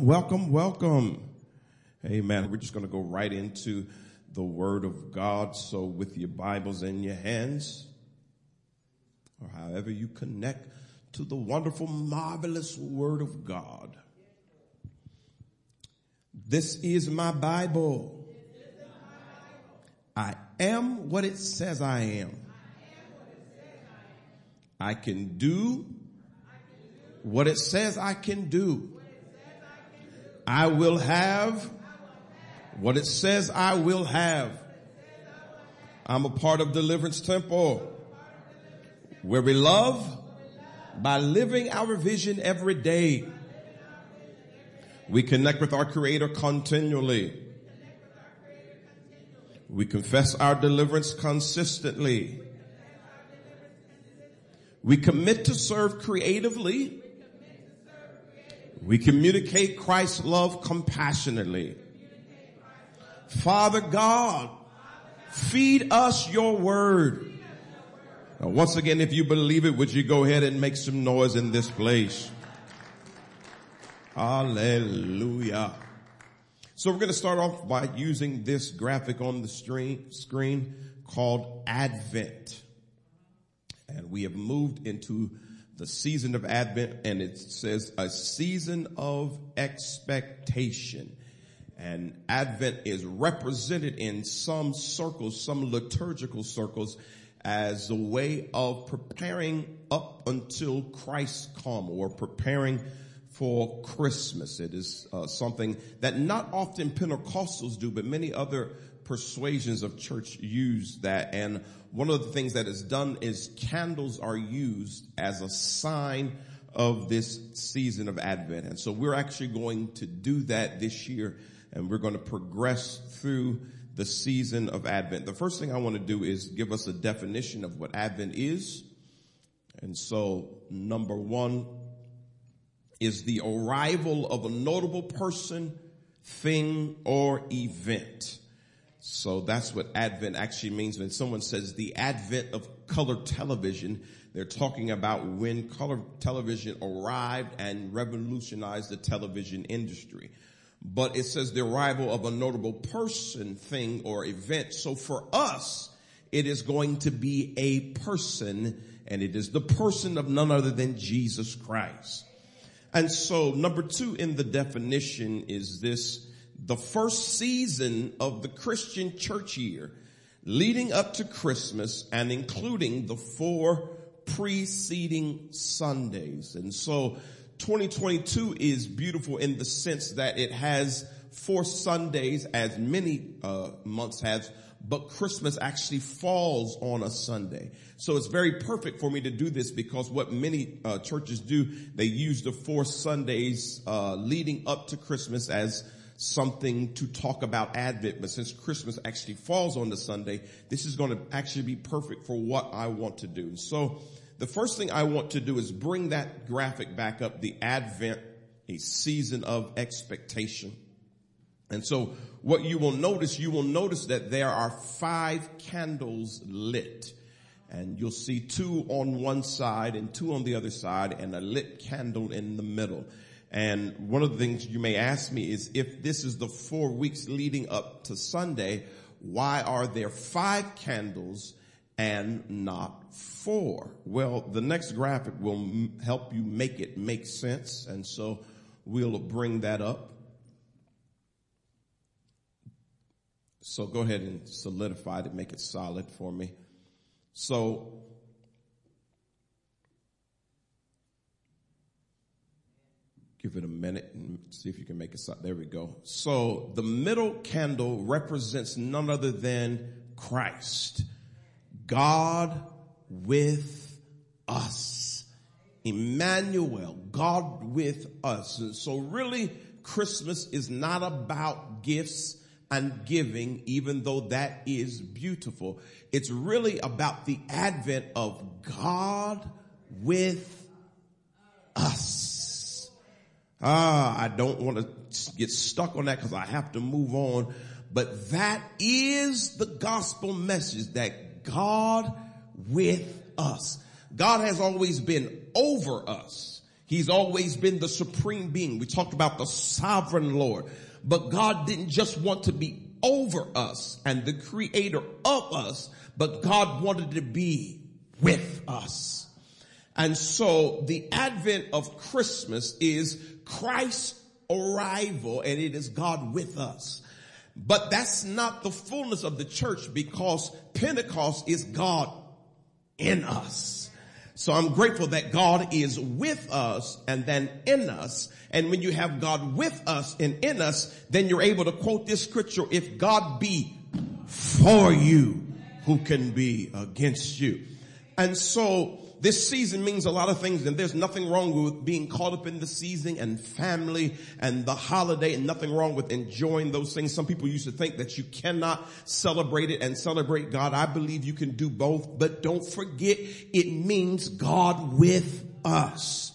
welcome, welcome. Amen. We're just going to go right into the Word of God. So, with your Bibles in your hands, or however you connect to the wonderful, marvelous Word of God. This is my Bible. I am what it says I am. I can do what it says I can do. I will have what it says I will have. I'm a part of Deliverance Temple where we love by living our vision every day. We connect with our creator continually. We confess our deliverance consistently. We commit to serve creatively. We communicate Christ's love compassionately. Father God, feed us your word. Now, once again, if you believe it, would you go ahead and make some noise in this place? Hallelujah. So we're going to start off by using this graphic on the screen, screen called Advent. And we have moved into the season of Advent and it says a season of expectation. And Advent is represented in some circles, some liturgical circles as a way of preparing up until Christ come or preparing for Christmas. It is uh, something that not often Pentecostals do, but many other persuasions of church use that. And one of the things that is done is candles are used as a sign of this season of Advent. And so we're actually going to do that this year and we're going to progress through the season of Advent. The first thing I want to do is give us a definition of what Advent is. And so number one is the arrival of a notable person, thing, or event. So that's what Advent actually means. When someone says the advent of color television, they're talking about when color television arrived and revolutionized the television industry but it says the arrival of a notable person, thing, or event. So for us, it is going to be a person, and it is the person of none other than Jesus Christ. And so number two in the definition is this, the first season of the Christian church year leading up to Christmas and including the four preceding Sundays. And so 2022 is beautiful in the sense that it has four Sundays as many uh, months have, but Christmas actually falls on a Sunday. So it's very perfect for me to do this because what many uh, churches do, they use the four Sundays uh, leading up to Christmas as something to talk about Advent, but since Christmas actually falls on the Sunday, this is going to actually be perfect for what I want to do. So the first thing I want to do is bring that graphic back up, the Advent, a season of expectation. And so what you will notice, you will notice that there are five candles lit. And you'll see two on one side and two on the other side and a lit candle in the middle. And one of the things you may ask me is if this is the four weeks leading up to Sunday, why are there five candles and not four. Well, the next graphic will m- help you make it make sense. And so we'll bring that up. So go ahead and solidify it, make it solid for me. So give it a minute and see if you can make it solid. There we go. So the middle candle represents none other than Christ. God with us. Emmanuel, God with us. And so really Christmas is not about gifts and giving, even though that is beautiful. It's really about the advent of God with us. Ah, I don't want to get stuck on that because I have to move on. But that is the gospel message that God with us. God has always been over us. He's always been the supreme being. We talked about the sovereign Lord, but God didn't just want to be over us and the creator of us, but God wanted to be with us. And so the advent of Christmas is Christ's arrival and it is God with us. But that's not the fullness of the church because Pentecost is God in us. So I'm grateful that God is with us and then in us. And when you have God with us and in us, then you're able to quote this scripture, if God be for you, who can be against you? And so this season means a lot of things and there's nothing wrong with being caught up in the season and family and the holiday and nothing wrong with enjoying those things. Some people used to think that you cannot celebrate it and celebrate God. I believe you can do both, but don't forget it means God with us.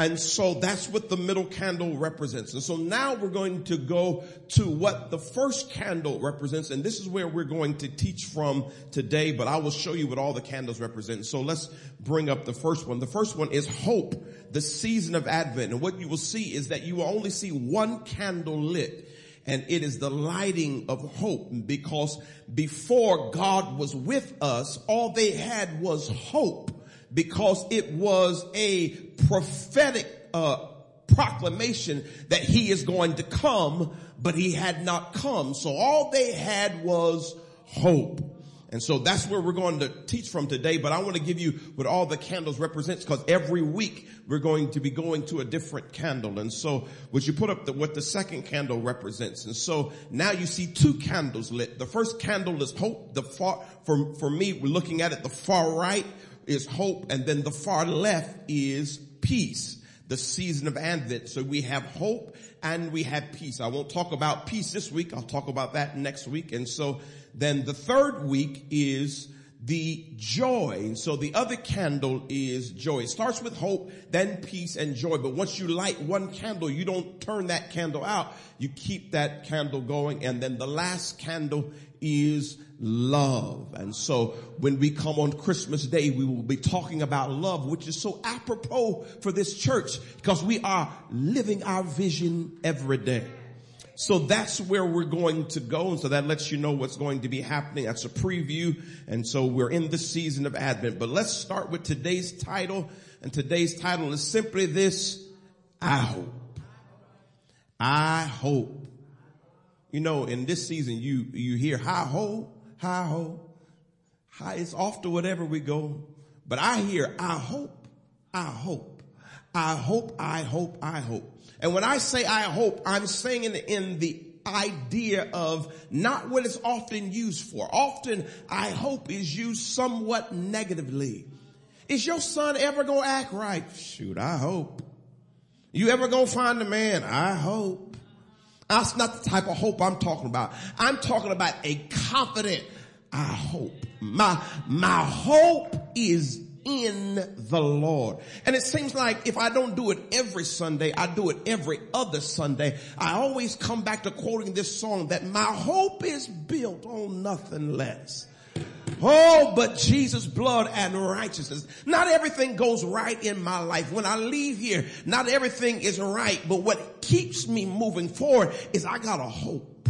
And so that's what the middle candle represents. And so now we're going to go to what the first candle represents. And this is where we're going to teach from today, but I will show you what all the candles represent. So let's bring up the first one. The first one is hope, the season of Advent. And what you will see is that you will only see one candle lit and it is the lighting of hope because before God was with us, all they had was hope because it was a prophetic uh, proclamation that he is going to come, but he had not come. So all they had was hope. And so that's where we're going to teach from today, but I want to give you what all the candles represents because every week we're going to be going to a different candle. And so would you put up the, what the second candle represents? And so now you see two candles lit. The first candle is hope. The far, for, for me, we're looking at it, the far right is hope and then the far left is peace. The season of Advent. So we have hope and we have peace. I won't talk about peace this week. I'll talk about that next week. And so then the third week is the joy. And so the other candle is joy. It starts with hope, then peace and joy. But once you light one candle, you don't turn that candle out. You keep that candle going. And then the last candle is love. And so when we come on Christmas Day, we will be talking about love, which is so apropos for this church because we are living our vision every day. So that's where we're going to go. And so that lets you know what's going to be happening. That's a preview. And so we're in the season of Advent, but let's start with today's title. And today's title is simply this, I hope. I hope. You know, in this season, you, you hear hi ho, hi ho. Hi, it's off to whatever we go. But I hear, I hope, I hope, I hope, I hope, I hope. And when I say I hope, I'm saying in the, in the idea of not what it's often used for. Often I hope is used somewhat negatively. Is your son ever gonna act right? Shoot, I hope. You ever gonna find a man? I hope. That's not the type of hope I'm talking about. I'm talking about a confident, I hope. My, my hope is in the Lord. And it seems like if I don't do it every Sunday, I do it every other Sunday. I always come back to quoting this song that my hope is built on nothing less. Oh, but Jesus' blood and righteousness. Not everything goes right in my life. When I leave here, not everything is right, but what keeps me moving forward is I got a hope.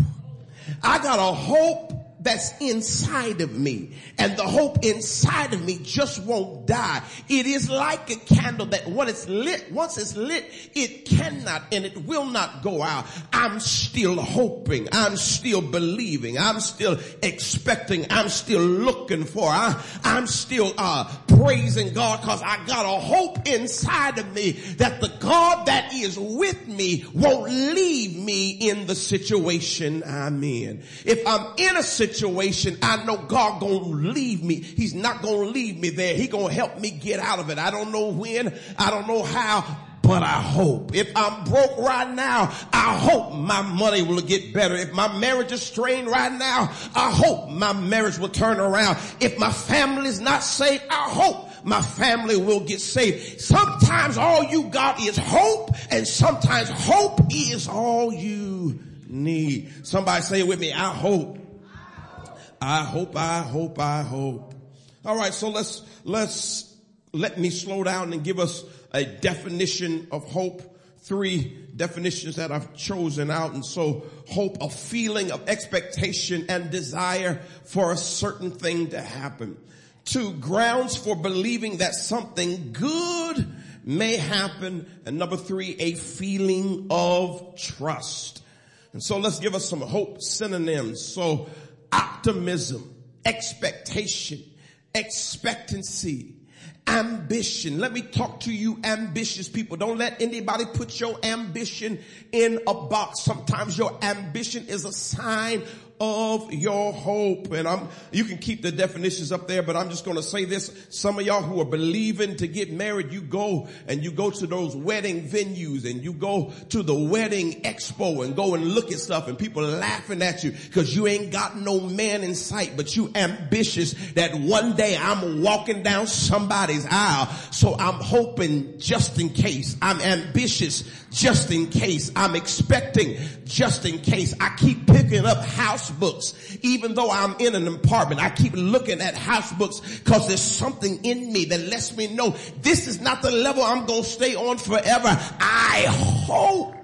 I got a hope that's inside of me and the hope inside of me just won't die. It is like a candle that when it's lit, once it's lit, it cannot and it will not go out. I'm still hoping. I'm still believing. I'm still expecting. I'm still looking for. I, I'm still, uh, praising God cause I got a hope inside of me that the God that is with me won't leave me in the situation I'm in. If I'm in a situation situation, I know God gonna leave me. He's not gonna leave me there. He gonna help me get out of it. I don't know when, I don't know how, but I hope. If I'm broke right now, I hope my money will get better. If my marriage is strained right now, I hope my marriage will turn around. If my family is not saved, I hope my family will get saved. Sometimes all you got is hope and sometimes hope is all you need. Somebody say it with me. I hope. I hope, I hope, I hope. All right, so let's, let's, let me slow down and give us a definition of hope three definitions that I've chosen out. And so hope, a feeling of expectation and desire for a certain thing to happen. Two, grounds for believing that something good may happen. And number three, a feeling of trust. And so let's give us some hope synonyms. So optimism, expectation, expectancy, ambition. Let me talk to you ambitious people. Don't let anybody put your ambition in a box. Sometimes your ambition is a sign of your hope. And I'm, you can keep the definitions up there, but I'm just going to say this. Some of y'all who are believing to get married, you go and you go to those wedding venues and you go to the wedding expo and go and look at stuff and people laughing at you because you ain't got no man in sight, but you ambitious that one day I'm walking down somebody's aisle. So I'm hoping just in case. I'm ambitious just in case. I'm expecting just in case. I keep picking up house books. Even though I'm in an apartment, I keep looking at house books because there's something in me that lets me know this is not the level I'm going to stay on forever. I hope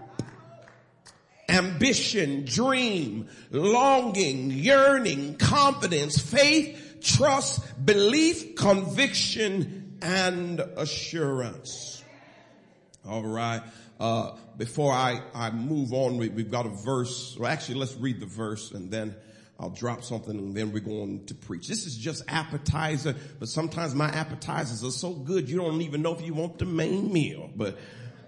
ambition, dream, longing, yearning, confidence, faith, trust, belief, conviction, and assurance. All right. Uh, before I, I move on, we, have got a verse. Well, actually, let's read the verse and then I'll drop something and then we're going to preach. This is just appetizer, but sometimes my appetizers are so good you don't even know if you want the main meal, but,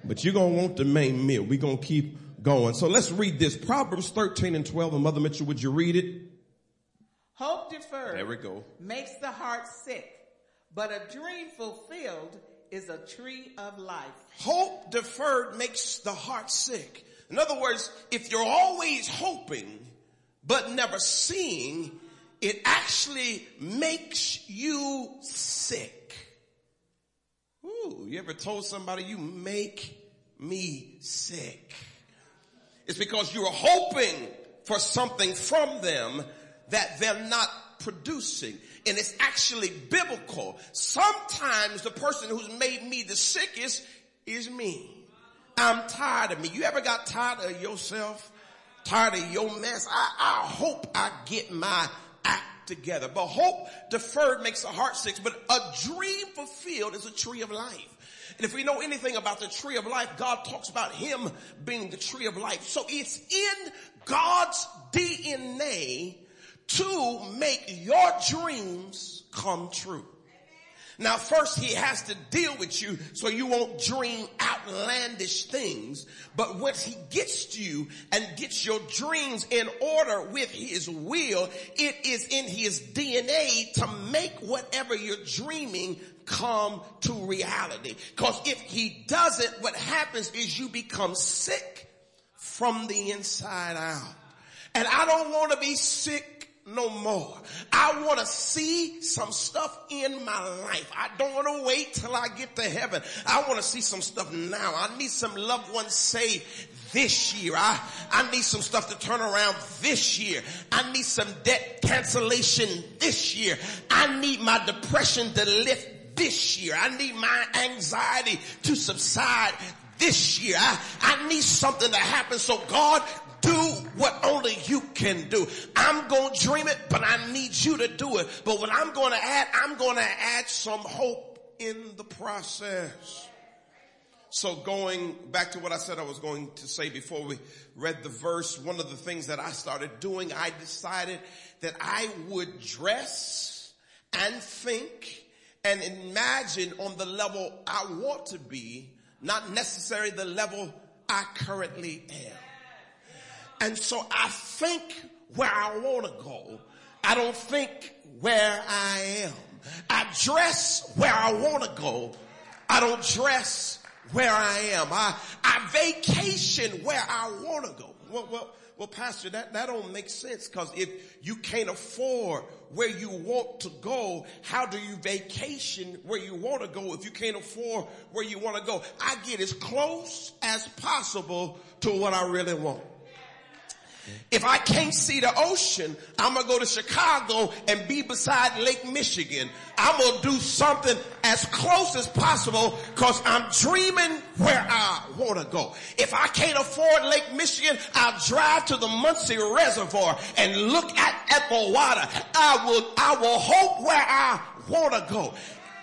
but you're going to want the main meal. We're going to keep going. So let's read this. Proverbs 13 and 12. And Mother Mitchell, would you read it? Hope deferred. There we go. Makes the heart sick, but a dream fulfilled is a tree of life. Hope deferred makes the heart sick. In other words, if you're always hoping but never seeing, it actually makes you sick. Ooh, you ever told somebody you make me sick? It's because you're hoping for something from them that they're not producing and it's actually biblical. Sometimes the person who's made me the sickest is me. I'm tired of me. You ever got tired of yourself? Tired of your mess? I, I hope I get my act together. But hope deferred makes the heart sick, but a dream fulfilled is a tree of life. And if we know anything about the tree of life, God talks about him being the tree of life. So it's in God's DNA to make your dreams come true. Now first he has to deal with you so you won't dream outlandish things. But once he gets to you and gets your dreams in order with his will, it is in his DNA to make whatever you're dreaming come to reality. Cause if he doesn't, what happens is you become sick from the inside out. And I don't want to be sick no more. I want to see some stuff in my life. I don't want to wait till I get to heaven. I want to see some stuff now. I need some loved ones saved this year. I, I need some stuff to turn around this year. I need some debt cancellation this year. I need my depression to lift this year. I need my anxiety to subside this year. I, I need something to happen. So God, do what only you can do. I'm going to dream it, but I need you to do it. But what I'm going to add, I'm going to add some hope in the process. So going back to what I said I was going to say before we read the verse, one of the things that I started doing, I decided that I would dress and think and imagine on the level I want to be, not necessarily the level I currently am. And so I think where I want to go. I don't think where I am. I dress where I want to go. I don't dress where I am. I, I vacation where I want to go. Well, well, well, pastor, that, that don't make sense because if you can't afford where you want to go, how do you vacation where you want to go if you can't afford where you want to go? I get as close as possible to what I really want. If I can't see the ocean, I'm gonna go to Chicago and be beside Lake Michigan. I'm gonna do something as close as possible because I'm dreaming where I wanna go. If I can't afford Lake Michigan, I'll drive to the Muncie Reservoir and look at, at the water. I will, I will hope where I wanna go.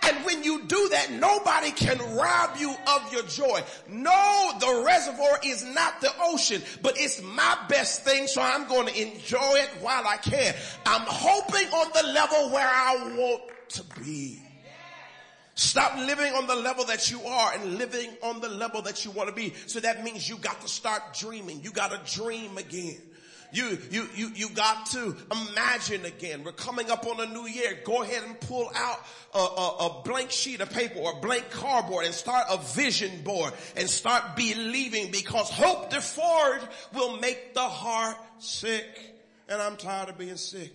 And when you do that, nobody can rob you of your joy. No, the reservoir is not the ocean, but it's my best thing, so I'm going to enjoy it while I can. I'm hoping on the level where I want to be. Stop living on the level that you are and living on the level that you want to be. So that means you got to start dreaming. You got to dream again. You, you, you, you got to imagine again. We're coming up on a new year. Go ahead and pull out a, a, a blank sheet of paper or blank cardboard and start a vision board and start believing because hope deferred will make the heart sick. And I'm tired of being sick.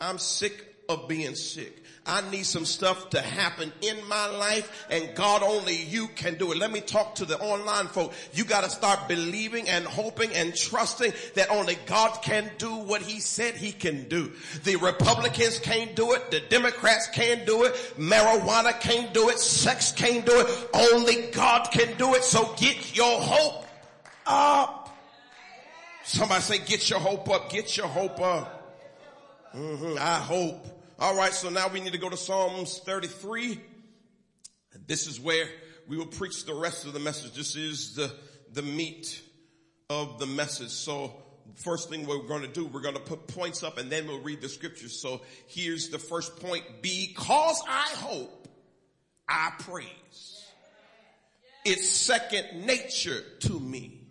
I'm sick of being sick. I need some stuff to happen in my life and God only you can do it. Let me talk to the online folk. You got to start believing and hoping and trusting that only God can do what he said he can do. The Republicans can't do it. The Democrats can't do it. Marijuana can't do it. Sex can't do it. Only God can do it. So get your hope up. Somebody say get your hope up. Get your hope up. Mm-hmm. I hope. All right, so now we need to go to Psalms 33. And this is where we will preach the rest of the message. This is the, the meat of the message. So first thing we're going to do, we're going to put points up and then we'll read the scriptures. So here's the first point. Because I hope, I praise. It's second nature to me.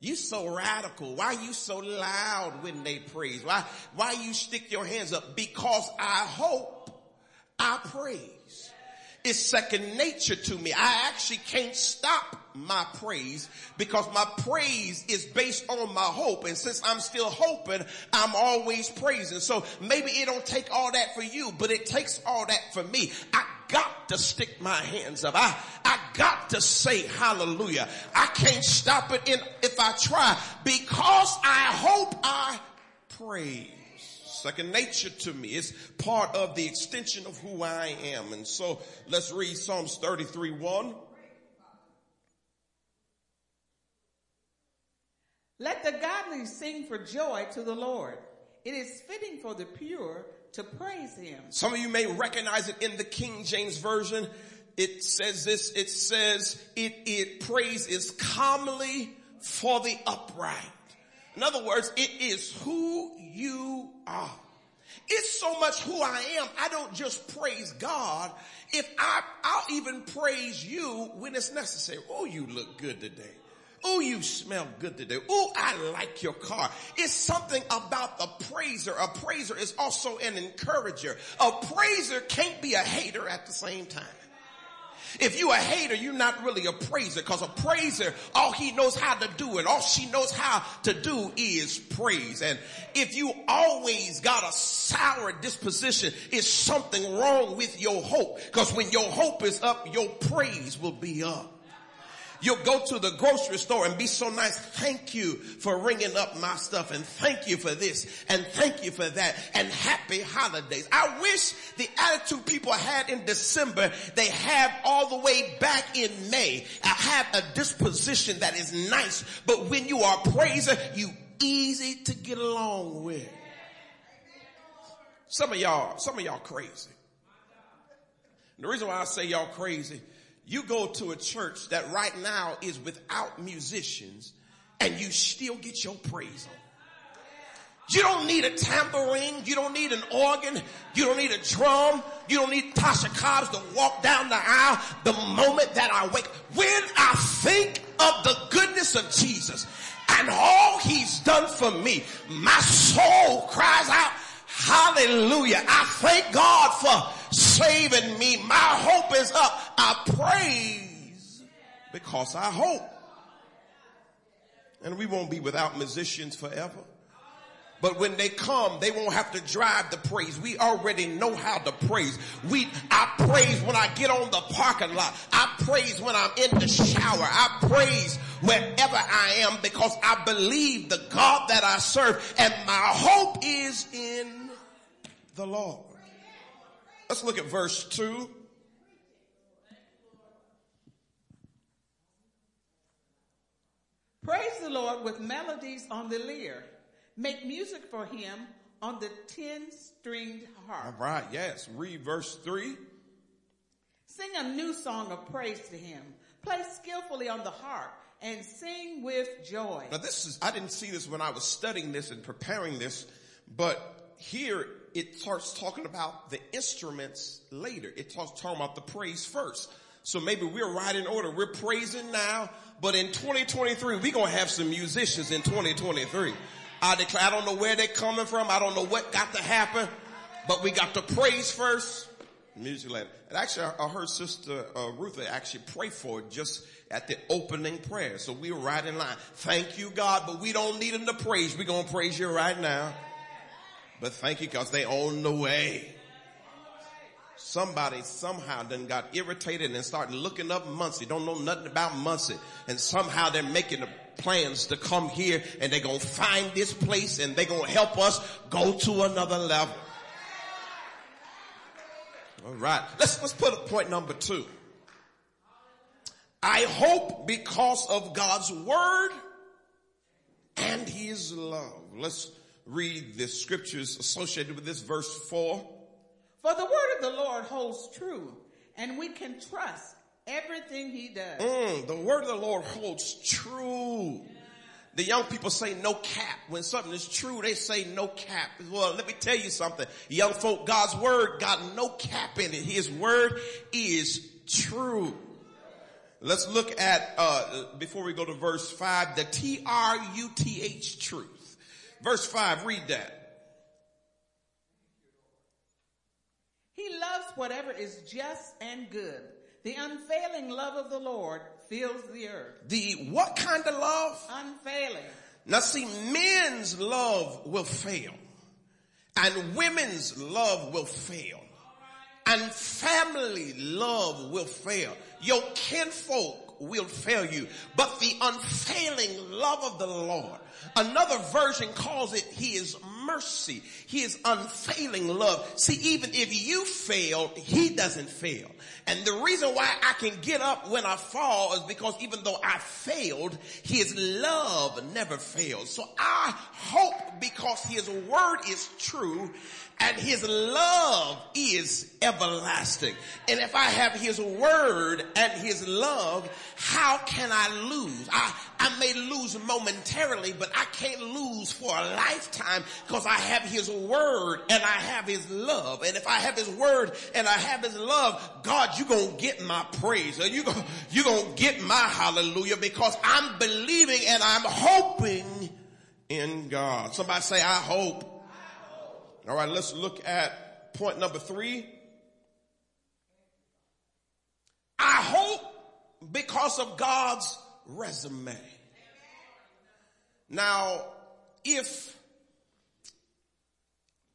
You so radical. Why you so loud when they praise? Why, why you stick your hands up? Because I hope I praise. It's second nature to me. I actually can't stop my praise because my praise is based on my hope. And since I'm still hoping, I'm always praising. So maybe it don't take all that for you, but it takes all that for me. I got to stick my hands up. I, I got to say hallelujah. I can't stop it in, if I try because I hope I praise. Second nature to me. It's part of the extension of who I am. And so let's read Psalms 33 1. Let the godly sing for joy to the Lord. It is fitting for the pure to praise him. Some of you may recognize it in the King James Version. It says this, it says it, it praise is commonly for the upright. In other words, it is who you are. It's so much who I am. I don't just praise God. If I, I'll even praise you when it's necessary. Oh, you look good today. Oh, you smell good today. Oh, I like your car. It's something about the praiser. A praiser is also an encourager. A praiser can't be a hater at the same time. If you a hater, you're not really a praiser because a praiser, all he knows how to do and all she knows how to do is praise. And if you always got a sour disposition, it's something wrong with your hope because when your hope is up, your praise will be up. You'll go to the grocery store and be so nice. Thank you for ringing up my stuff and thank you for this and thank you for that and happy holidays. I wish the attitude people had in December, they have all the way back in May. Uh, I have a disposition that is nice, but when you are praiser, you easy to get along with. Some of y'all, some of y'all crazy. the reason why I say y'all crazy you go to a church that right now is without musicians and you still get your praise on. You don't need a tambourine. You don't need an organ. You don't need a drum. You don't need Tasha Cobbs to walk down the aisle the moment that I wake. When I think of the goodness of Jesus and all he's done for me, my soul cries out, hallelujah. I thank God for saving me. My hope is up. I praise because I hope. And we won't be without musicians forever. But when they come, they won't have to drive the praise. We already know how to praise. We, I praise when I get on the parking lot. I praise when I'm in the shower. I praise wherever I am because I believe the God that I serve and my hope is in the Lord. Let's look at verse two. Praise the Lord with melodies on the lyre Make music for him on the 10 stringed harp. All right. Yes. Read verse three. Sing a new song of praise to him. Play skillfully on the harp and sing with joy. Now this is, I didn't see this when I was studying this and preparing this, but here it starts talking about the instruments later. It talks talking about the praise first. So maybe we're right in order. We're praising now, but in 2023, we're going to have some musicians in 2023. I declare, I don't know where they're coming from. I don't know what got to happen, but we got to praise first. Music later. And actually, I heard Sister uh, Ruth actually pray for it just at the opening prayer. So we were right in line. Thank you, God, but we don't need them to praise. We're going to praise you right now. But thank you because they on the way. Somebody somehow then got irritated and started looking up Muncie. Don't know nothing about Muncie. And somehow they're making the plans to come here and they're going to find this place and they're going to help us go to another level. All right. Let's, let's put point number two. I hope because of God's word and his love. Let's read the scriptures associated with this verse four. For the word of the Lord holds true and we can trust everything he does. Mm, the word of the Lord holds true. The young people say no cap. When something is true, they say no cap. Well, let me tell you something. Young folk, God's word got no cap in it. His word is true. Let's look at, uh, before we go to verse five, the T-R-U-T-H truth. Verse five, read that. He loves whatever is just and good. The unfailing love of the Lord fills the earth. The what kind of love? Unfailing. Now see, men's love will fail. And women's love will fail. And family love will fail. Your kinfolk will fail you. But the unfailing love of the Lord Another version calls it his mercy, his unfailing love. See, even if you fail, he doesn't fail. And the reason why I can get up when I fall is because even though I failed, his love never fails. So I hope because his word is true and his love is everlasting. And if I have his word and his love, how can I lose? I, I may lose momentarily, but I can't lose for a lifetime because I have his word and I have his love. And if I have his word and I have his love, God, you're going to get my praise you going you're going to get my hallelujah because I'm believing and I'm hoping in God. Somebody say, I hope. All right, let's look at point number three. I hope because of God's resume. Now, if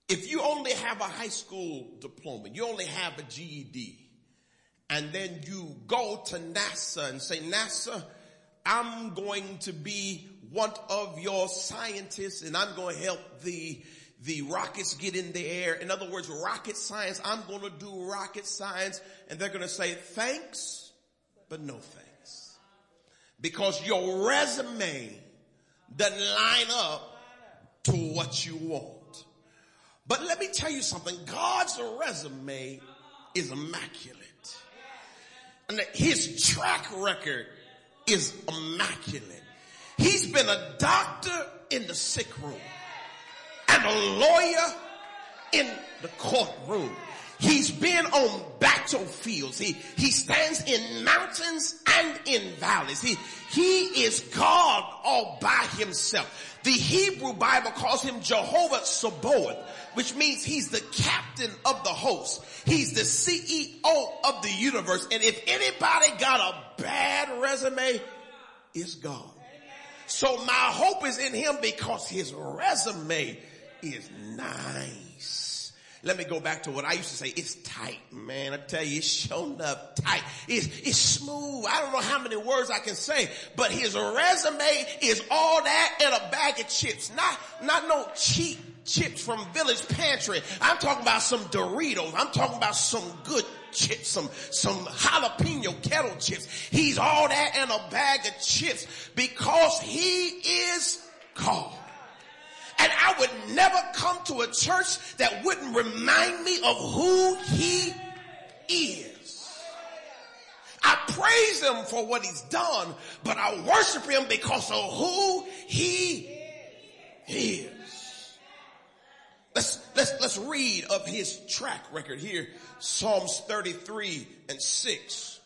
if you only have a high school diploma, you only have a GED, and then you go to NASA and say, NASA, I'm going to be one of your scientists and I'm going to help the the rockets get in the air. In other words, rocket science, I'm going to do rocket science. And they're going to say, thanks, but no thanks. Because your resume doesn't line up to what you want. But let me tell you something. God's resume is immaculate. And his track record is immaculate. He's been a doctor in the sick room a lawyer in the courtroom. He's been on battlefields. He, he stands in mountains and in valleys. He, he is God all by himself. The Hebrew Bible calls him Jehovah Sabaoth, which means he's the captain of the host. He's the CEO of the universe. And if anybody got a bad resume, it's God. So my hope is in him because his resume is nice. Let me go back to what I used to say. It's tight, man. I tell you, it's shown up tight. It's, it's smooth. I don't know how many words I can say, but his resume is all that and a bag of chips. Not, not no cheap chips from Village Pantry. I'm talking about some Doritos. I'm talking about some good chips, some, some jalapeno kettle chips. He's all that and a bag of chips because he is God. And I would never come to a church that wouldn't remind me of who he is. I praise him for what he's done, but I worship him because of who he is. Let's, let's, let's read of his track record here. Psalms 33 and 6.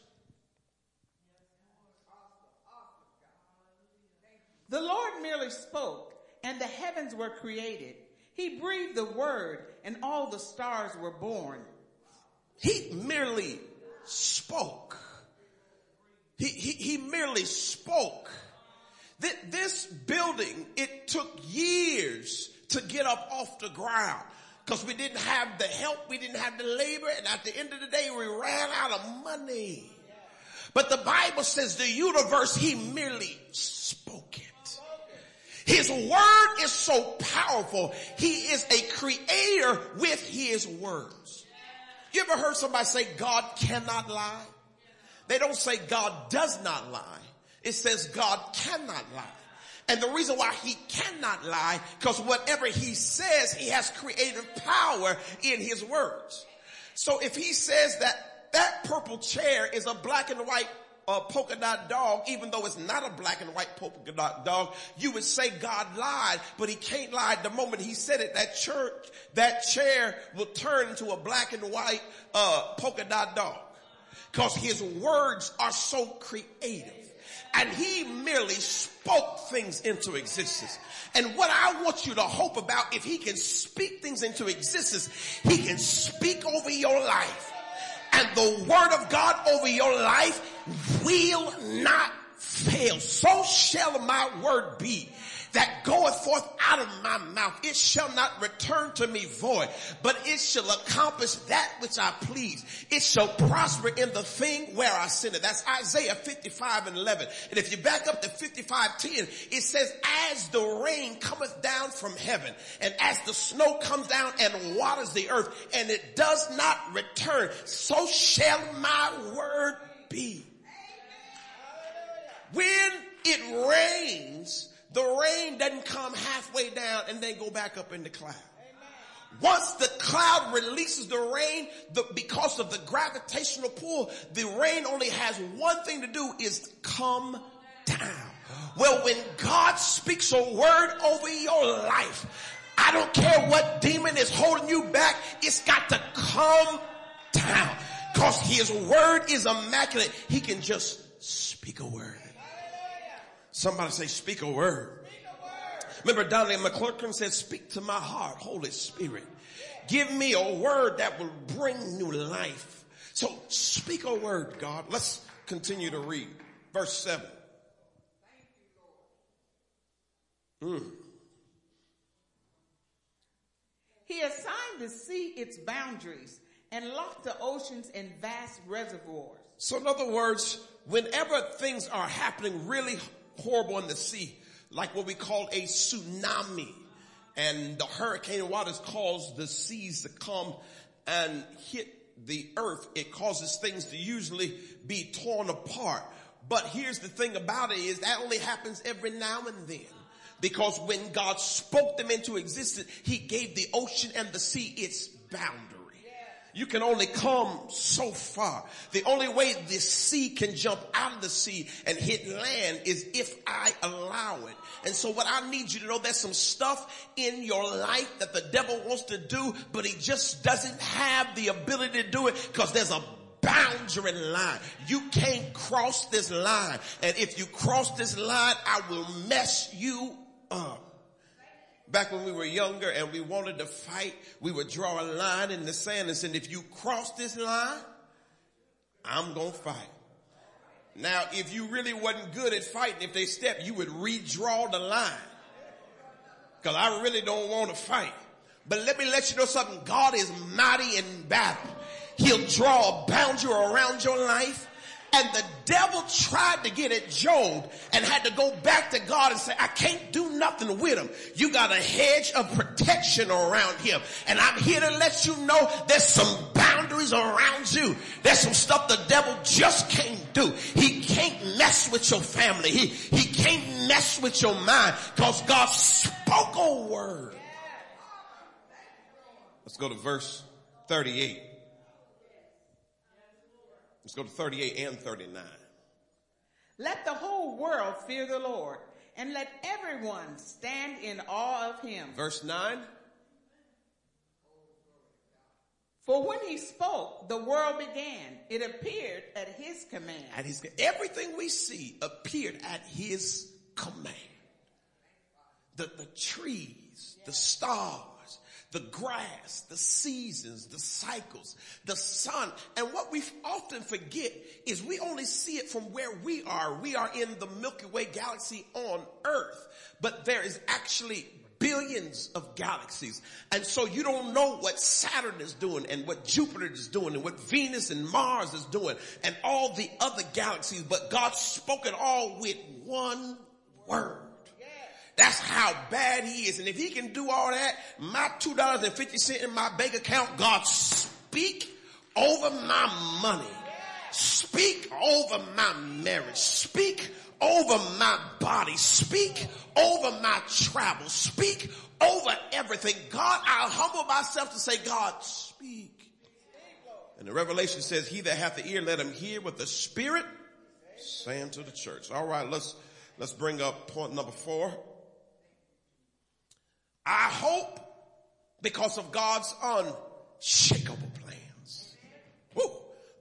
The Lord merely spoke and the heavens were created. He breathed the word and all the stars were born. He merely spoke. He, he, he merely spoke. That This building, it took years to get up off the ground because we didn't have the help, we didn't have the labor, and at the end of the day, we ran out of money. But the Bible says the universe, he merely spoke it. His word is so powerful. He is a creator with his words. You ever heard somebody say God cannot lie? They don't say God does not lie. It says God cannot lie. And the reason why he cannot lie, because whatever he says, he has creative power in his words. So if he says that that purple chair is a black and white uh, polka dot dog, even though it's not a black and white polka dot dog, you would say God lied, but he can't lie. The moment he said it, that church, that chair will turn into a black and white, uh, polka dot dog. Cause his words are so creative and he merely spoke things into existence. And what I want you to hope about, if he can speak things into existence, he can speak over your life. And the word of God over your life will not fail. So shall my word be that goeth forth out of my mouth. It shall not return to me void, but it shall accomplish that which I please. It shall prosper in the thing where I send it. That's Isaiah 55 and 11. And if you back up to 55, 10, it says, as the rain cometh down from heaven and as the snow comes down and waters the earth and it does not return, so shall my word be. When it rains, the rain doesn't come halfway down and then go back up in the cloud. Once the cloud releases the rain, the, because of the gravitational pull, the rain only has one thing to do is come down. Well, when God speaks a word over your life, I don't care what demon is holding you back, it's got to come down. Cause his word is immaculate. He can just speak a word. Somebody say, speak a word. Remember Donnie McClurkin said, speak to my heart, Holy Spirit. Give me a word that will bring new life. So speak a word, God. Let's continue to read. Verse 7. Mm. He assigned the sea its boundaries and locked the oceans in vast reservoirs. So in other words, whenever things are happening really horrible in the sea, like what we call a tsunami. And the hurricane waters cause the seas to come and hit the earth. It causes things to usually be torn apart. But here's the thing about it is that only happens every now and then. Because when God spoke them into existence, He gave the ocean and the sea its boundary. You can only come so far. The only way the sea can jump out of the sea and hit land is if I allow it. And so what I need you to know, there's some stuff in your life that the devil wants to do, but he just doesn't have the ability to do it because there's a boundary line. You can't cross this line. And if you cross this line, I will mess you up. Back when we were younger and we wanted to fight, we would draw a line in the sand and say, if you cross this line, I'm going to fight. Now, if you really wasn't good at fighting, if they stepped, you would redraw the line. Cause I really don't want to fight. But let me let you know something. God is mighty in battle. He'll draw a boundary around your life. And the devil tried to get at Job and had to go back to God and say, I can't do nothing with him. You got a hedge of protection around him. And I'm here to let you know there's some boundaries around you. There's some stuff the devil just can't do. He can't mess with your family. He, he can't mess with your mind because God spoke a word. Let's go to verse 38. Let's go to 38 and 39. Let the whole world fear the Lord and let everyone stand in awe of him. Verse 9. For when he spoke, the world began. It appeared at his command. At his, everything we see appeared at his command. The, the trees, the stars, the grass, the seasons, the cycles, the sun. And what we often forget is we only see it from where we are. We are in the Milky Way galaxy on earth, but there is actually billions of galaxies. And so you don't know what Saturn is doing and what Jupiter is doing and what Venus and Mars is doing and all the other galaxies, but God spoke it all with one word. That's how bad he is. And if he can do all that, my $2.50 in my bank account, God speak over my money. Speak over my marriage. Speak over my body. Speak over my travel. Speak over everything. God, I'll humble myself to say, God, speak. And the revelation says, he that hath the ear, let him hear what the spirit saying to the church. All right, let's, let's bring up point number four. I hope because of God's unshakable plans. Woo.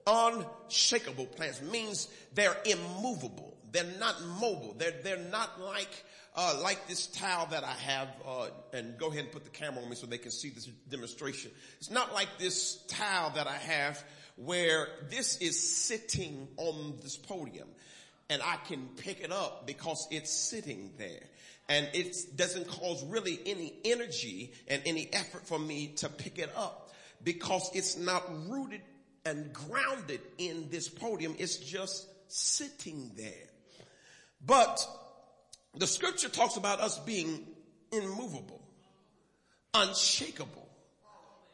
Unshakable plans means they're immovable. They're not mobile. They're, they're not like, uh, like this towel that I have, uh, and go ahead and put the camera on me so they can see this demonstration. It's not like this towel that I have where this is sitting on this podium and I can pick it up because it's sitting there and it doesn't cause really any energy and any effort for me to pick it up because it's not rooted and grounded in this podium. It's just sitting there. But the scripture talks about us being immovable, unshakable,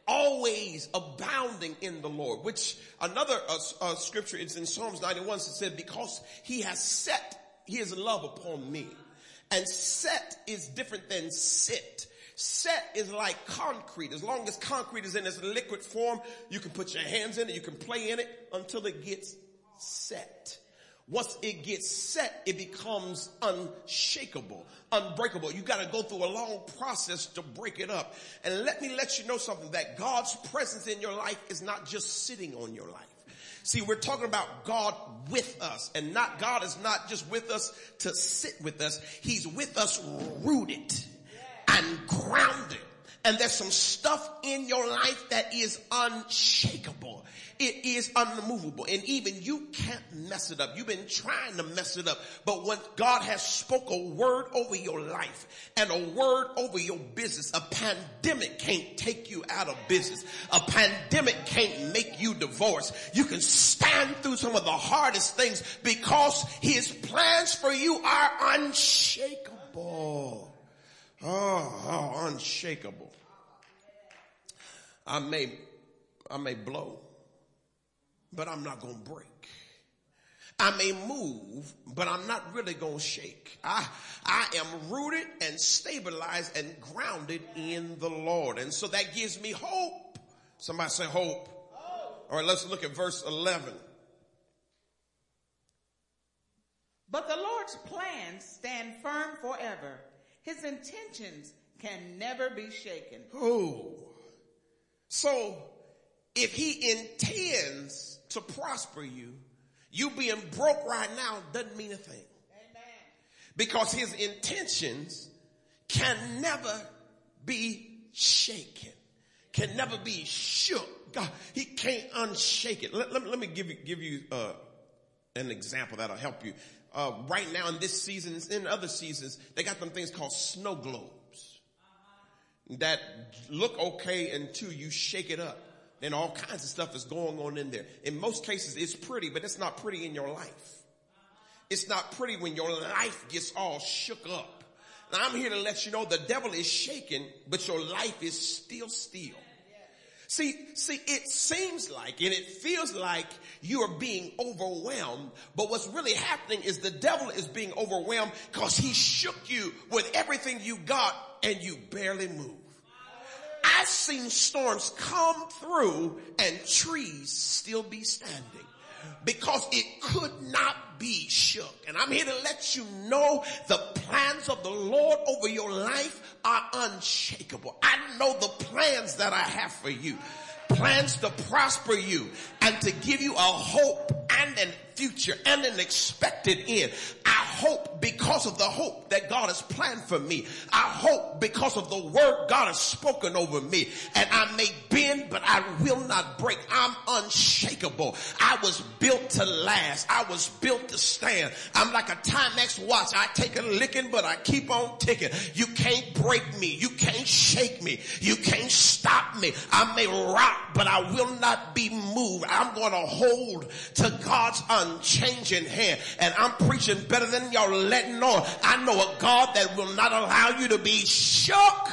always abounding in the Lord, which another uh, uh, scripture is in Psalms 91 it said, because he has set his love upon me. And set is different than sit. Set is like concrete. As long as concrete is in its liquid form, you can put your hands in it, you can play in it until it gets set. Once it gets set, it becomes unshakable, unbreakable. You gotta go through a long process to break it up. And let me let you know something that God's presence in your life is not just sitting on your life. See, we're talking about God with us and not, God is not just with us to sit with us. He's with us rooted and grounded. And there's some stuff in your life that is unshakable. It is unmovable. And even you can't mess it up. You've been trying to mess it up. But when God has spoke a word over your life and a word over your business, a pandemic can't take you out of business. A pandemic can't make you divorce. You can stand through some of the hardest things because his plans for you are unshakable. Oh, oh unshakable. I may, I may blow, but I'm not going to break. I may move, but I'm not really going to shake. I, I am rooted and stabilized and grounded in the Lord. And so that gives me hope. Somebody say hope. hope. All right, let's look at verse 11. But the Lord's plans stand firm forever. His intentions can never be shaken. Oh. So if he intends to prosper you, you being broke right now doesn't mean a thing. Amen. Because his intentions can never be shaken, can never be shook. God, he can't unshake it. Let, let, let me give you, give you, uh, an example that'll help you. Uh, right now in this season, and in other seasons, they got them things called snow globes. that look okay until you shake it up. Then all kinds of stuff is going on in there. In most cases, it's pretty, but it's not pretty in your life. It's not pretty when your life gets all shook up. Now I'm here to let you know the devil is shaking, but your life is still still. See, see, it seems like and it feels like you are being overwhelmed, but what's really happening is the devil is being overwhelmed because he shook you with everything you got and you barely move. I've seen storms come through and trees still be standing because it could not be shook. And I'm here to let you know the plans of the Lord over your life are unshakable. I know the plans that I have for you. Plans to prosper you and to give you a hope and an future and an expected end. I hope because of the hope that God has planned for me. I hope because of the word God has spoken over me. And I may bend, but I will not break. I'm unshakable. I was built to last. I was built to stand. I'm like a Timex watch. I take a licking, but I keep on ticking. You can't break me. You can't shake me. You can't stop me. I may rock, but I will not be moved. I'm going to hold to God's unchanging hand. And I'm preaching better than y'all letting on. I know a God that will not allow you to be shook.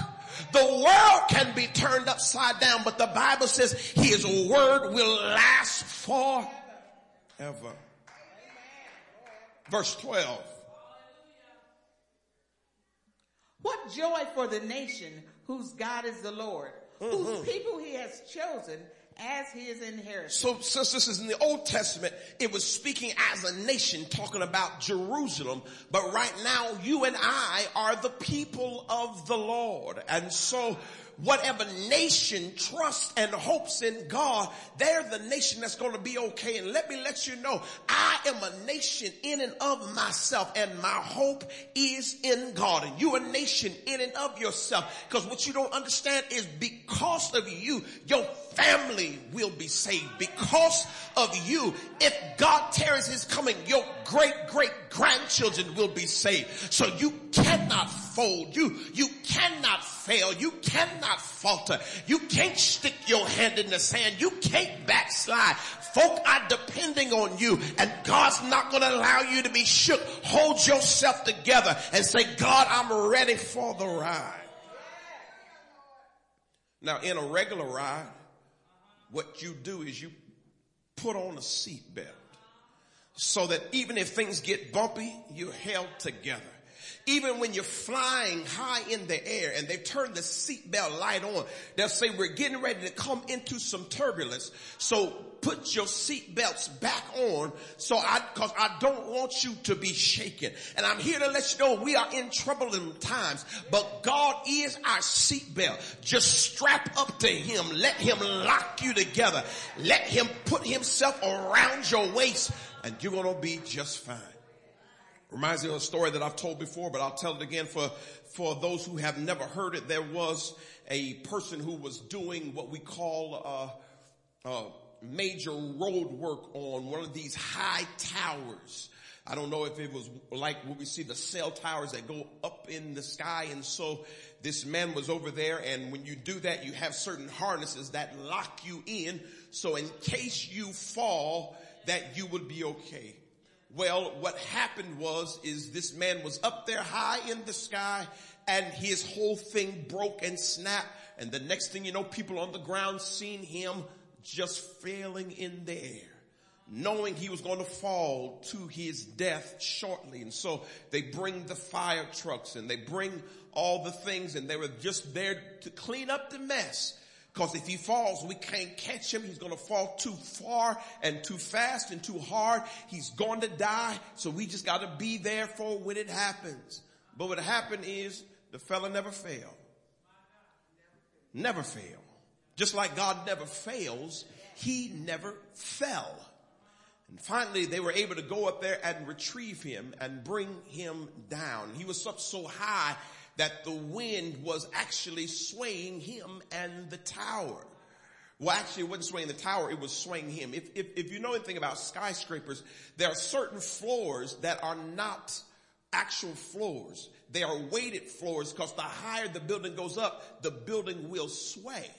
The world can be turned upside down, but the Bible says his word will last forever. Verse 12. What joy for the nation whose God is the Lord, whose Mm-hmm. people he has chosen as his inheritance. So since this is in the Old Testament, it was speaking as a nation talking about Jerusalem. But right now, you and I are the people of the Lord. And so whatever nation trusts and hopes in God, they're the nation that's going to be okay. And let me let you know, I am a nation in and of myself and my hope is in God. And you're a nation in and of yourself. Because what you don't understand is because of you, your family will be saved. Because of you, if God tarries his coming, your great great grandchildren will be saved. So you cannot fold. You, you cannot fail. You cannot falter. You can't stick your hand in the sand. You can't backslide. Folk are depending on you and God's not going to allow you to be shook. Hold yourself together and say, God, I'm ready for the ride. Now in a regular ride, what you do is you put on a seatbelt so that even if things get bumpy, you're held together. Even when you're flying high in the air and they've turned the seatbelt light on, they'll say, we're getting ready to come into some turbulence. So put your seatbelts back on so I, cause I don't want you to be shaken. And I'm here to let you know we are in troubling times, but God is our seatbelt. Just strap up to Him. Let Him lock you together. Let Him put Himself around your waist and you're going to be just fine. Reminds me of a story that I've told before, but I'll tell it again for, for those who have never heard it. There was a person who was doing what we call, uh, uh, major road work on one of these high towers. I don't know if it was like what we see the cell towers that go up in the sky. And so this man was over there. And when you do that, you have certain harnesses that lock you in. So in case you fall, that you would be okay. Well, what happened was, is this man was up there high in the sky and his whole thing broke and snapped. And the next thing you know, people on the ground seen him just failing in the air, knowing he was going to fall to his death shortly. And so they bring the fire trucks and they bring all the things and they were just there to clean up the mess. Cause if he falls, we can't catch him. He's going to fall too far and too fast and too hard. He's going to die. So we just got to be there for when it happens. But what happened is the fella never failed. Never failed. Just like God never fails, he never fell. And finally they were able to go up there and retrieve him and bring him down. He was up so high that the wind was actually swaying him and the tower. Well, actually, it wasn't swaying the tower, it was swaying him. If, if, if you know anything about skyscrapers, there are certain floors that are not actual floors. They are weighted floors because the higher the building goes up, the building will sway.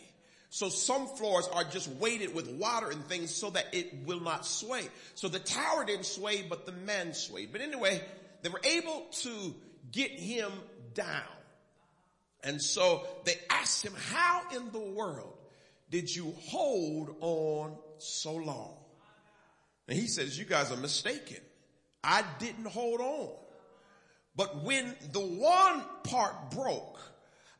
So some floors are just weighted with water and things so that it will not sway. So the tower didn't sway, but the man swayed. But anyway, they were able to get him down. And so they asked him, how in the world did you hold on so long? And he says, you guys are mistaken. I didn't hold on. But when the one part broke,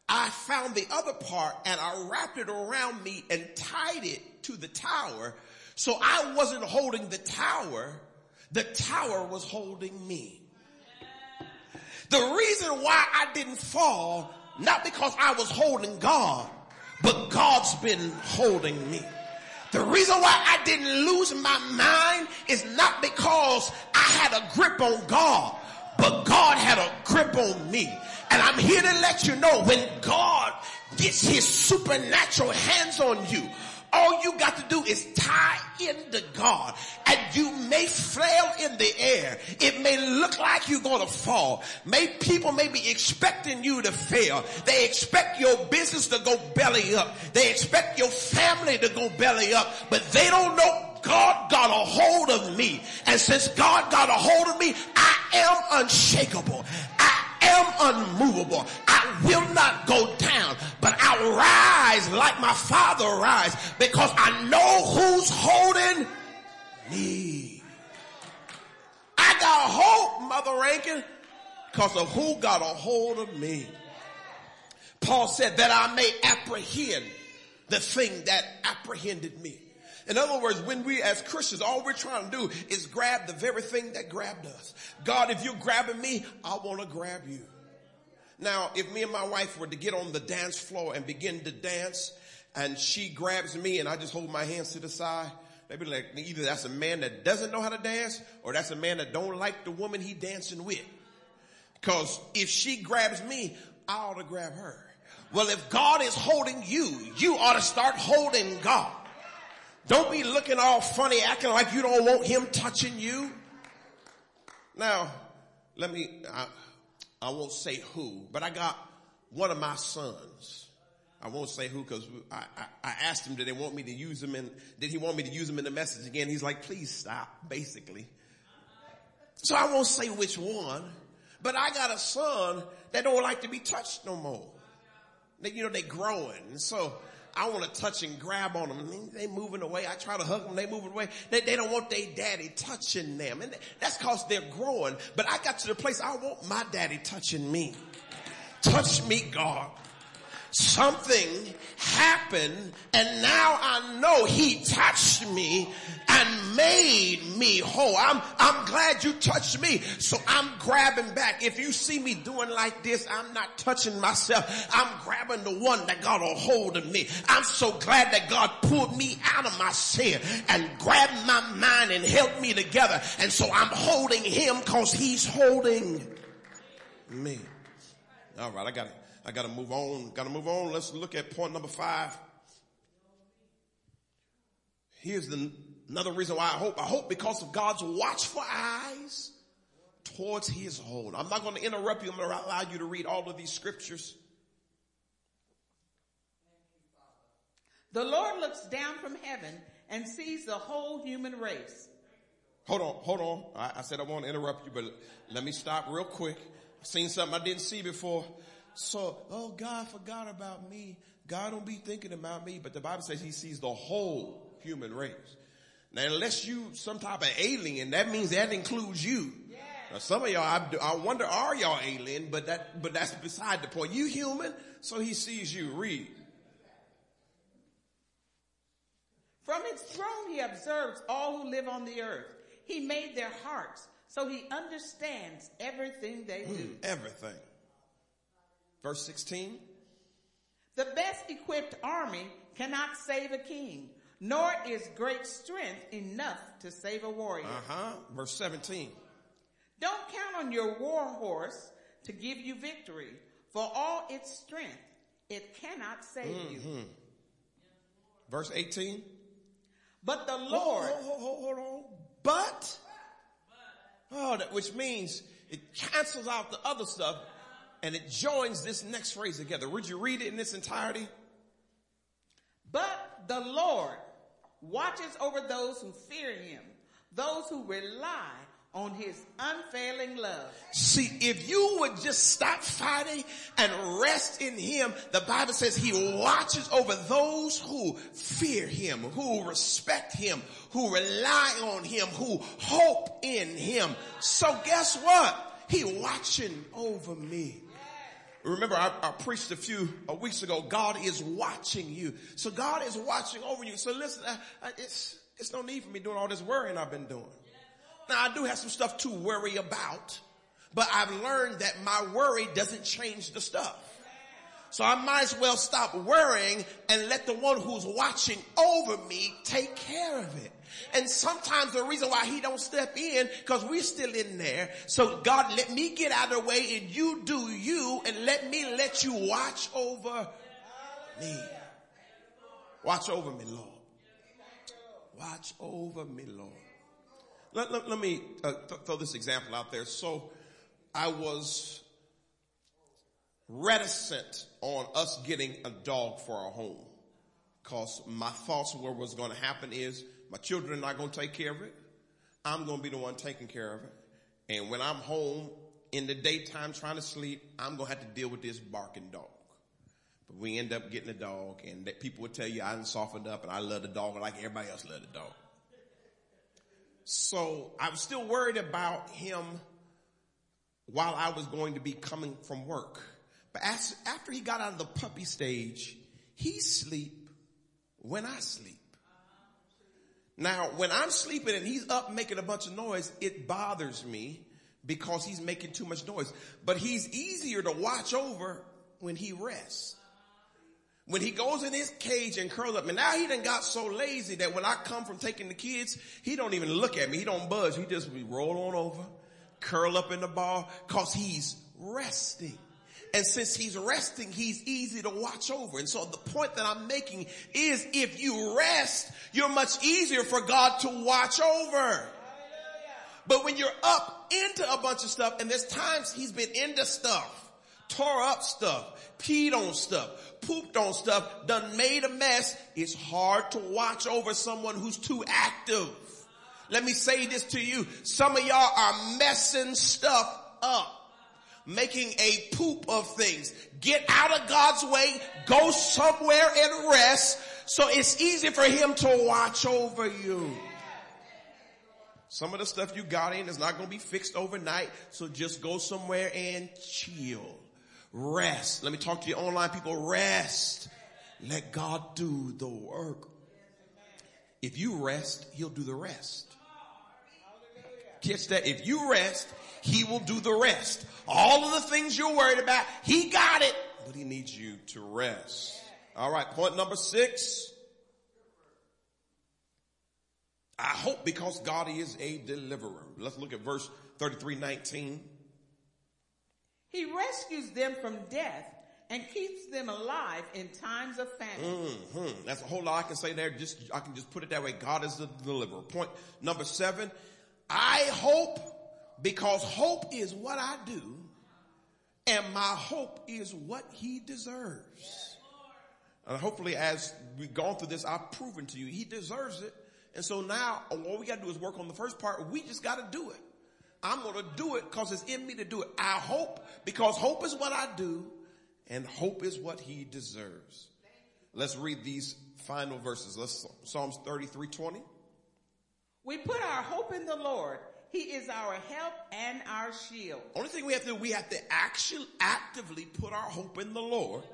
I found the other part and I wrapped it around me and tied it to the tower. So I wasn't holding the tower. The tower was holding me. The reason why I didn't fall, not because I was holding God, but God's been holding me. The reason why I didn't lose my mind is not because I had a grip on God, but God had a grip on me. And I'm here to let you know when God gets his supernatural hands on you, all you got to do is tie into God and you may flail in the air. It may look like you're going to fall. May people may be expecting you to fail. They expect your business to go belly up. They expect your family to go belly up, but they don't know God got a hold of me. And since God got a hold of me, I am unshakable. I am unmovable. I will not go down, but I'll rise like my father rise because I know who's holding me. I got hope, Mother Rankin, because of who got a hold of me. Paul said that I may apprehend the thing that apprehended me. In other words, when we as Christians, all we're trying to do is grab the very thing that grabbed us. God, if you're grabbing me, I want to grab you. Now, if me and my wife were to get on the dance floor and begin to dance and she grabs me and I just hold my hands to the side, they'd be like, either that's a man that doesn't know how to dance or that's a man that don't like the woman he dancing with. Cause if she grabs me, I ought to grab her. Well, if God is holding you, you ought to start holding God. Don't be looking all funny, acting like you don't want him touching you. Now, let me, I, I won't say who, but I got one of my sons. I won't say who because I, I, I, asked him, did they want me to use him and did he want me to use him in the message again? He's like, please stop, basically. So I won't say which one, but I got a son that don't like to be touched no more. They, you know, they growing. So I want to touch and grab on them. They moving away. I try to hug them. They moving away. They, they don't want their daddy touching them. And that's cause they're growing. But I got to the place I want my daddy touching me. Touch me, God something happened and now I know he touched me and made me whole. I'm, I'm glad you touched me. So I'm grabbing back. If you see me doing like this, I'm not touching myself. I'm grabbing the one that got a hold of me. I'm so glad that God pulled me out of my sin and grabbed my mind and held me together. And so I'm holding him cause he's holding me. All right. I got it. I got to move on. Got to move on. Let's look at point number five. Here's the, another reason why I hope. I hope because of God's watchful eyes towards his hold. I'm not going to interrupt you. I'm going to allow you to read all of these scriptures. The Lord looks down from heaven and sees the whole human race. Hold on, hold on. I, I said I won't interrupt you, but let me stop real quick. I've seen something I didn't see before. So, oh, God forgot about me. God don't be thinking about me. But the Bible says he sees the whole human race. Now, unless you some type of alien, that means that includes you. Yeah. Now, some of y'all, I, I wonder, are y'all alien? But that, but that's beside the point. You human, so he sees you. Read. From his throne he observes all who live on the earth. He made their hearts, so he understands everything they do. Mm, everything. Verse 16. The best equipped army cannot save a king, nor is great strength enough to save a warrior. Uh-huh. Verse 17. Don't count on your war horse to give you victory. For all its strength, it cannot save mm-hmm. you. Verse 18. But the Lord. Hold, hold, hold, hold on. But. Oh, that, which means it cancels out the other stuff and it joins this next phrase together. Would you read it in its entirety? But the Lord watches over those who fear him, those who rely on his unfailing love. See, if you would just stop fighting and rest in him, the Bible says he watches over those who fear him, who respect him, who rely on him, who hope in him. So guess what? He watching over me. Remember, I, I, preached a few uh, weeks ago. God is watching you. So God is watching over you. So listen, I, it's, it's no need for me doing all this worrying I've been doing. Now I do have some stuff to worry about, but I've learned that my worry doesn't change the stuff. So I might as well stop worrying and let the one who's watching over me take care of it. And sometimes the reason why he don't step in, cause we're still in there. So God, let me get out of the way and you do you and let me let you watch over me. Watch over me, Lord. Watch over me, Lord. Let, let, let me uh, th- throw this example out there. So I was reticent on us getting a dog for our home because my thoughts were what's going to happen is my children are not going to take care of it. I'm going to be the one taking care of it. And when I'm home in the daytime trying to sleep, I'm going to have to deal with this barking dog. But we end up getting a dog and people would tell you I didn't softened up and I love the dog like everybody else love the dog. So I was still worried about him while I was going to be coming from work. But as, after he got out of the puppy stage, he sleep when I sleep. Now, when I'm sleeping and he's up making a bunch of noise, it bothers me because he's making too much noise. But he's easier to watch over when he rests. When he goes in his cage and curls up, and now he done got so lazy that when I come from taking the kids, he don't even look at me. He don't budge. He just roll on over, curl up in the ball, cause he's resting. And since he's resting, he's easy to watch over. And so the point that I'm making is if you rest, you're much easier for God to watch over. But when you're up into a bunch of stuff, and there's times he's been into stuff, tore up stuff, peed on stuff, pooped on stuff, done made a mess, it's hard to watch over someone who's too active. Let me say this to you. Some of y'all are messing stuff up making a poop of things. Get out of God's way, go somewhere and rest so it's easy for him to watch over you. Some of the stuff you got in is not going to be fixed overnight, so just go somewhere and chill. Rest. Let me talk to you online people. Rest. Let God do the work. If you rest, he'll do the rest. Catch that. If you rest, he will do the rest. All of the things you're worried about, he got it, but he needs you to rest. All right. Point number six. I hope because God is a deliverer. Let's look at verse 33, 19. He rescues them from death and keeps them alive in times of famine. Mm-hmm. That's a whole lot I can say there. Just, I can just put it that way. God is the deliverer. Point number seven. I hope because hope is what I do and my hope is what he deserves. And hopefully as we've gone through this, I've proven to you he deserves it. And so now all we got to do is work on the first part. We just got to do it. I'm going to do it because it's in me to do it. I hope because hope is what I do and hope is what he deserves. Let's read these final verses. Let's Psalms 33, 20. We put our hope in the Lord he is our help and our shield. Only thing we have to do, we have to actually actively put our hope in the Lord.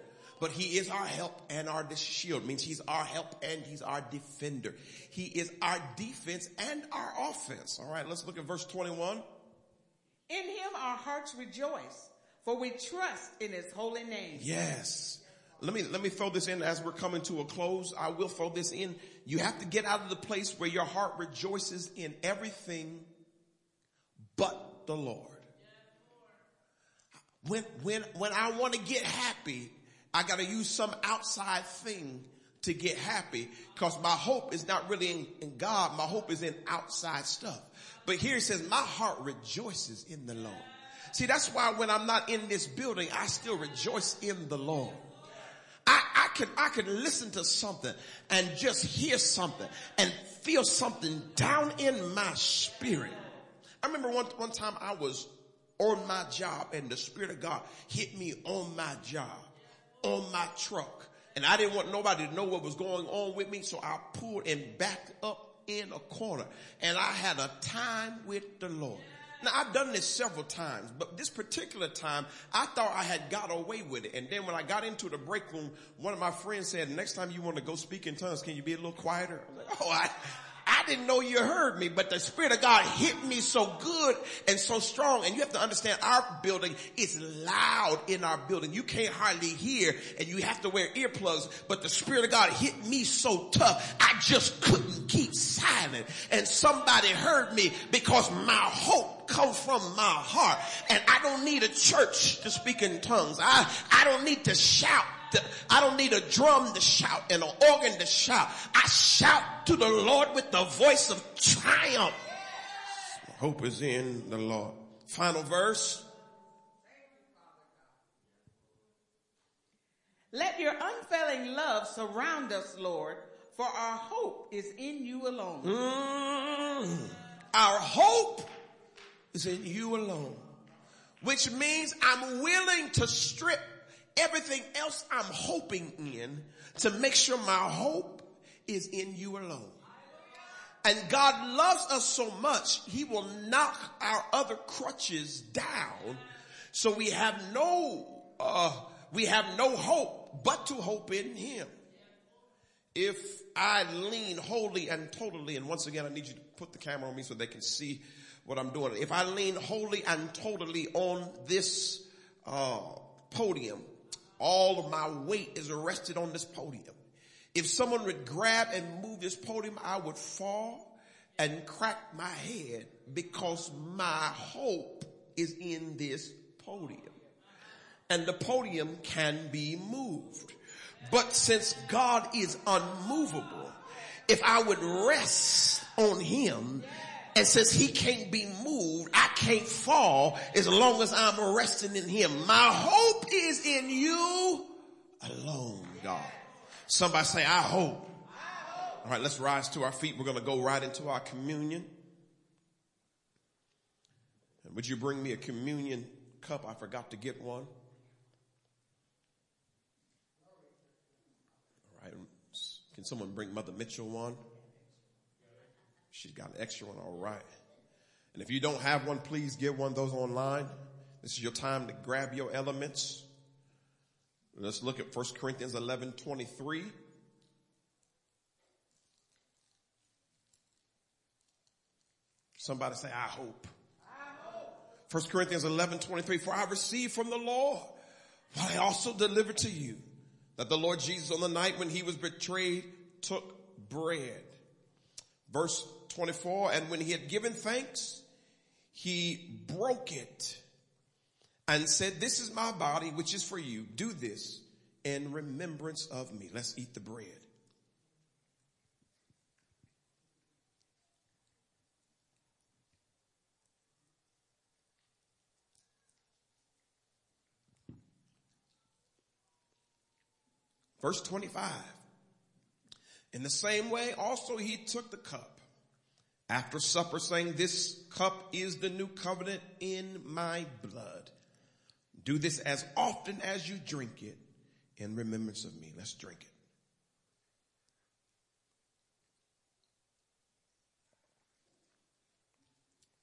But he is our help and our shield. It means he's our help and he's our defender. He is our defense and our offense. All right, let's look at verse 21. In him our hearts rejoice, for we trust in his holy name. Yes. Let me, let me throw this in as we're coming to a close. I will throw this in. You have to get out of the place where your heart rejoices in everything but the Lord. When, when, when I want to get happy, I got to use some outside thing to get happy because my hope is not really in, in, God. My hope is in outside stuff. But here it says, my heart rejoices in the Lord. See, that's why when I'm not in this building, I still rejoice in the Lord. I, I could, I could listen to something and just hear something and feel something down in my spirit. I remember one, one time I was on my job and the Spirit of God hit me on my job, on my truck. And I didn't want nobody to know what was going on with me, so I pulled and backed up in a corner. And I had a time with the Lord. Now I've done this several times, but this particular time I thought I had got away with it. And then when I got into the break room, one of my friends said, next time you want to go speak in tongues, can you be a little quieter? I was like, oh, I, I didn't know you heard me, but the Spirit of God hit me so good and so strong. And you have to understand our building is loud in our building. You can't hardly hear and you have to wear earplugs, but the Spirit of God hit me so tough. I just couldn't keep silent. And somebody heard me because my hope comes from my heart. And I don't need a church to speak in tongues. I, I don't need to shout I don't need a drum to shout and an organ to shout. I shout to the Lord with the voice of triumph. Hope is in the Lord. Final verse. Let your unfailing love surround us, Lord, for our hope is in you alone. Mm, our hope is in you alone, which means I'm willing to strip everything else I'm hoping in to make sure my hope is in you alone. And God loves us so much, He will knock our other crutches down so we have no, uh, we have no hope but to hope in Him. If I lean wholly and totally, and once again I need you to put the camera on me so they can see what I'm doing. If I lean wholly and totally on this uh, podium, all of my weight is rested on this podium. If someone would grab and move this podium, I would fall and crack my head because my hope is in this podium. And the podium can be moved. But since God is unmovable, if I would rest on him, and since he can't be moved, I can't fall as long as I'm resting in him. My hope is in you alone, God. Somebody say, I hope. All right, let's rise to our feet. We're going to go right into our communion. And would you bring me a communion cup? I forgot to get one. All right. Can someone bring Mother Mitchell one? She's got an extra one, all right. And if you don't have one, please get one of those online. This is your time to grab your elements. Let's look at 1 Corinthians 11, 23. Somebody say, I hope. I hope. 1 Corinthians 11, 23. For I received from the Lord what I also delivered to you. That the Lord Jesus on the night when he was betrayed took bread. Verse 24, and when he had given thanks, he broke it and said, this is my body, which is for you. Do this in remembrance of me. Let's eat the bread. Verse 25. In the same way, also he took the cup after supper saying, this cup is the new covenant in my blood. Do this as often as you drink it in remembrance of me. Let's drink it.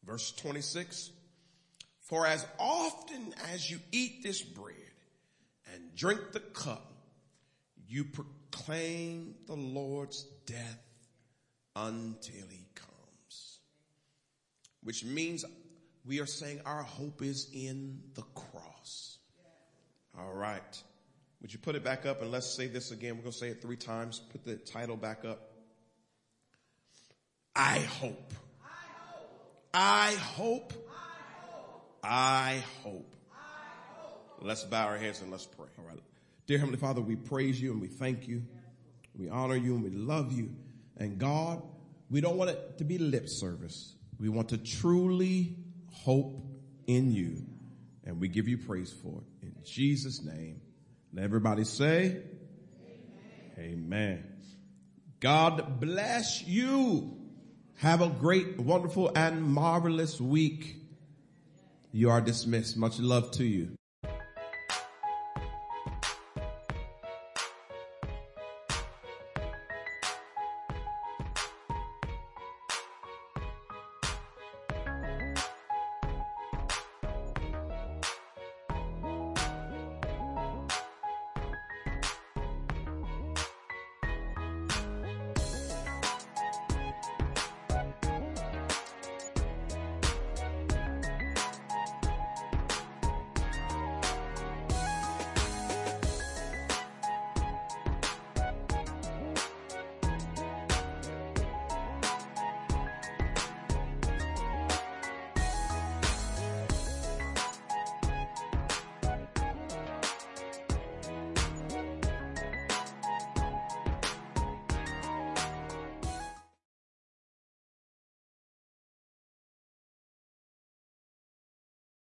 Verse 26. For as often as you eat this bread and drink the cup, you proclaim the Lord's death until he comes which means we are saying our hope is in the cross. All right. Would you put it back up and let's say this again. We're going to say it three times. Put the title back up. I hope. I hope. I hope. Let's bow our heads and let's pray. All right. Dear Heavenly Father, we praise you and we thank you. We honor you and we love you. And God, we don't want it to be lip service. We want to truly hope in you. And we give you praise for it. In Jesus' name. Let everybody say, Amen. Amen. God bless you. Have a great, wonderful, and marvelous week. You are dismissed. Much love to you.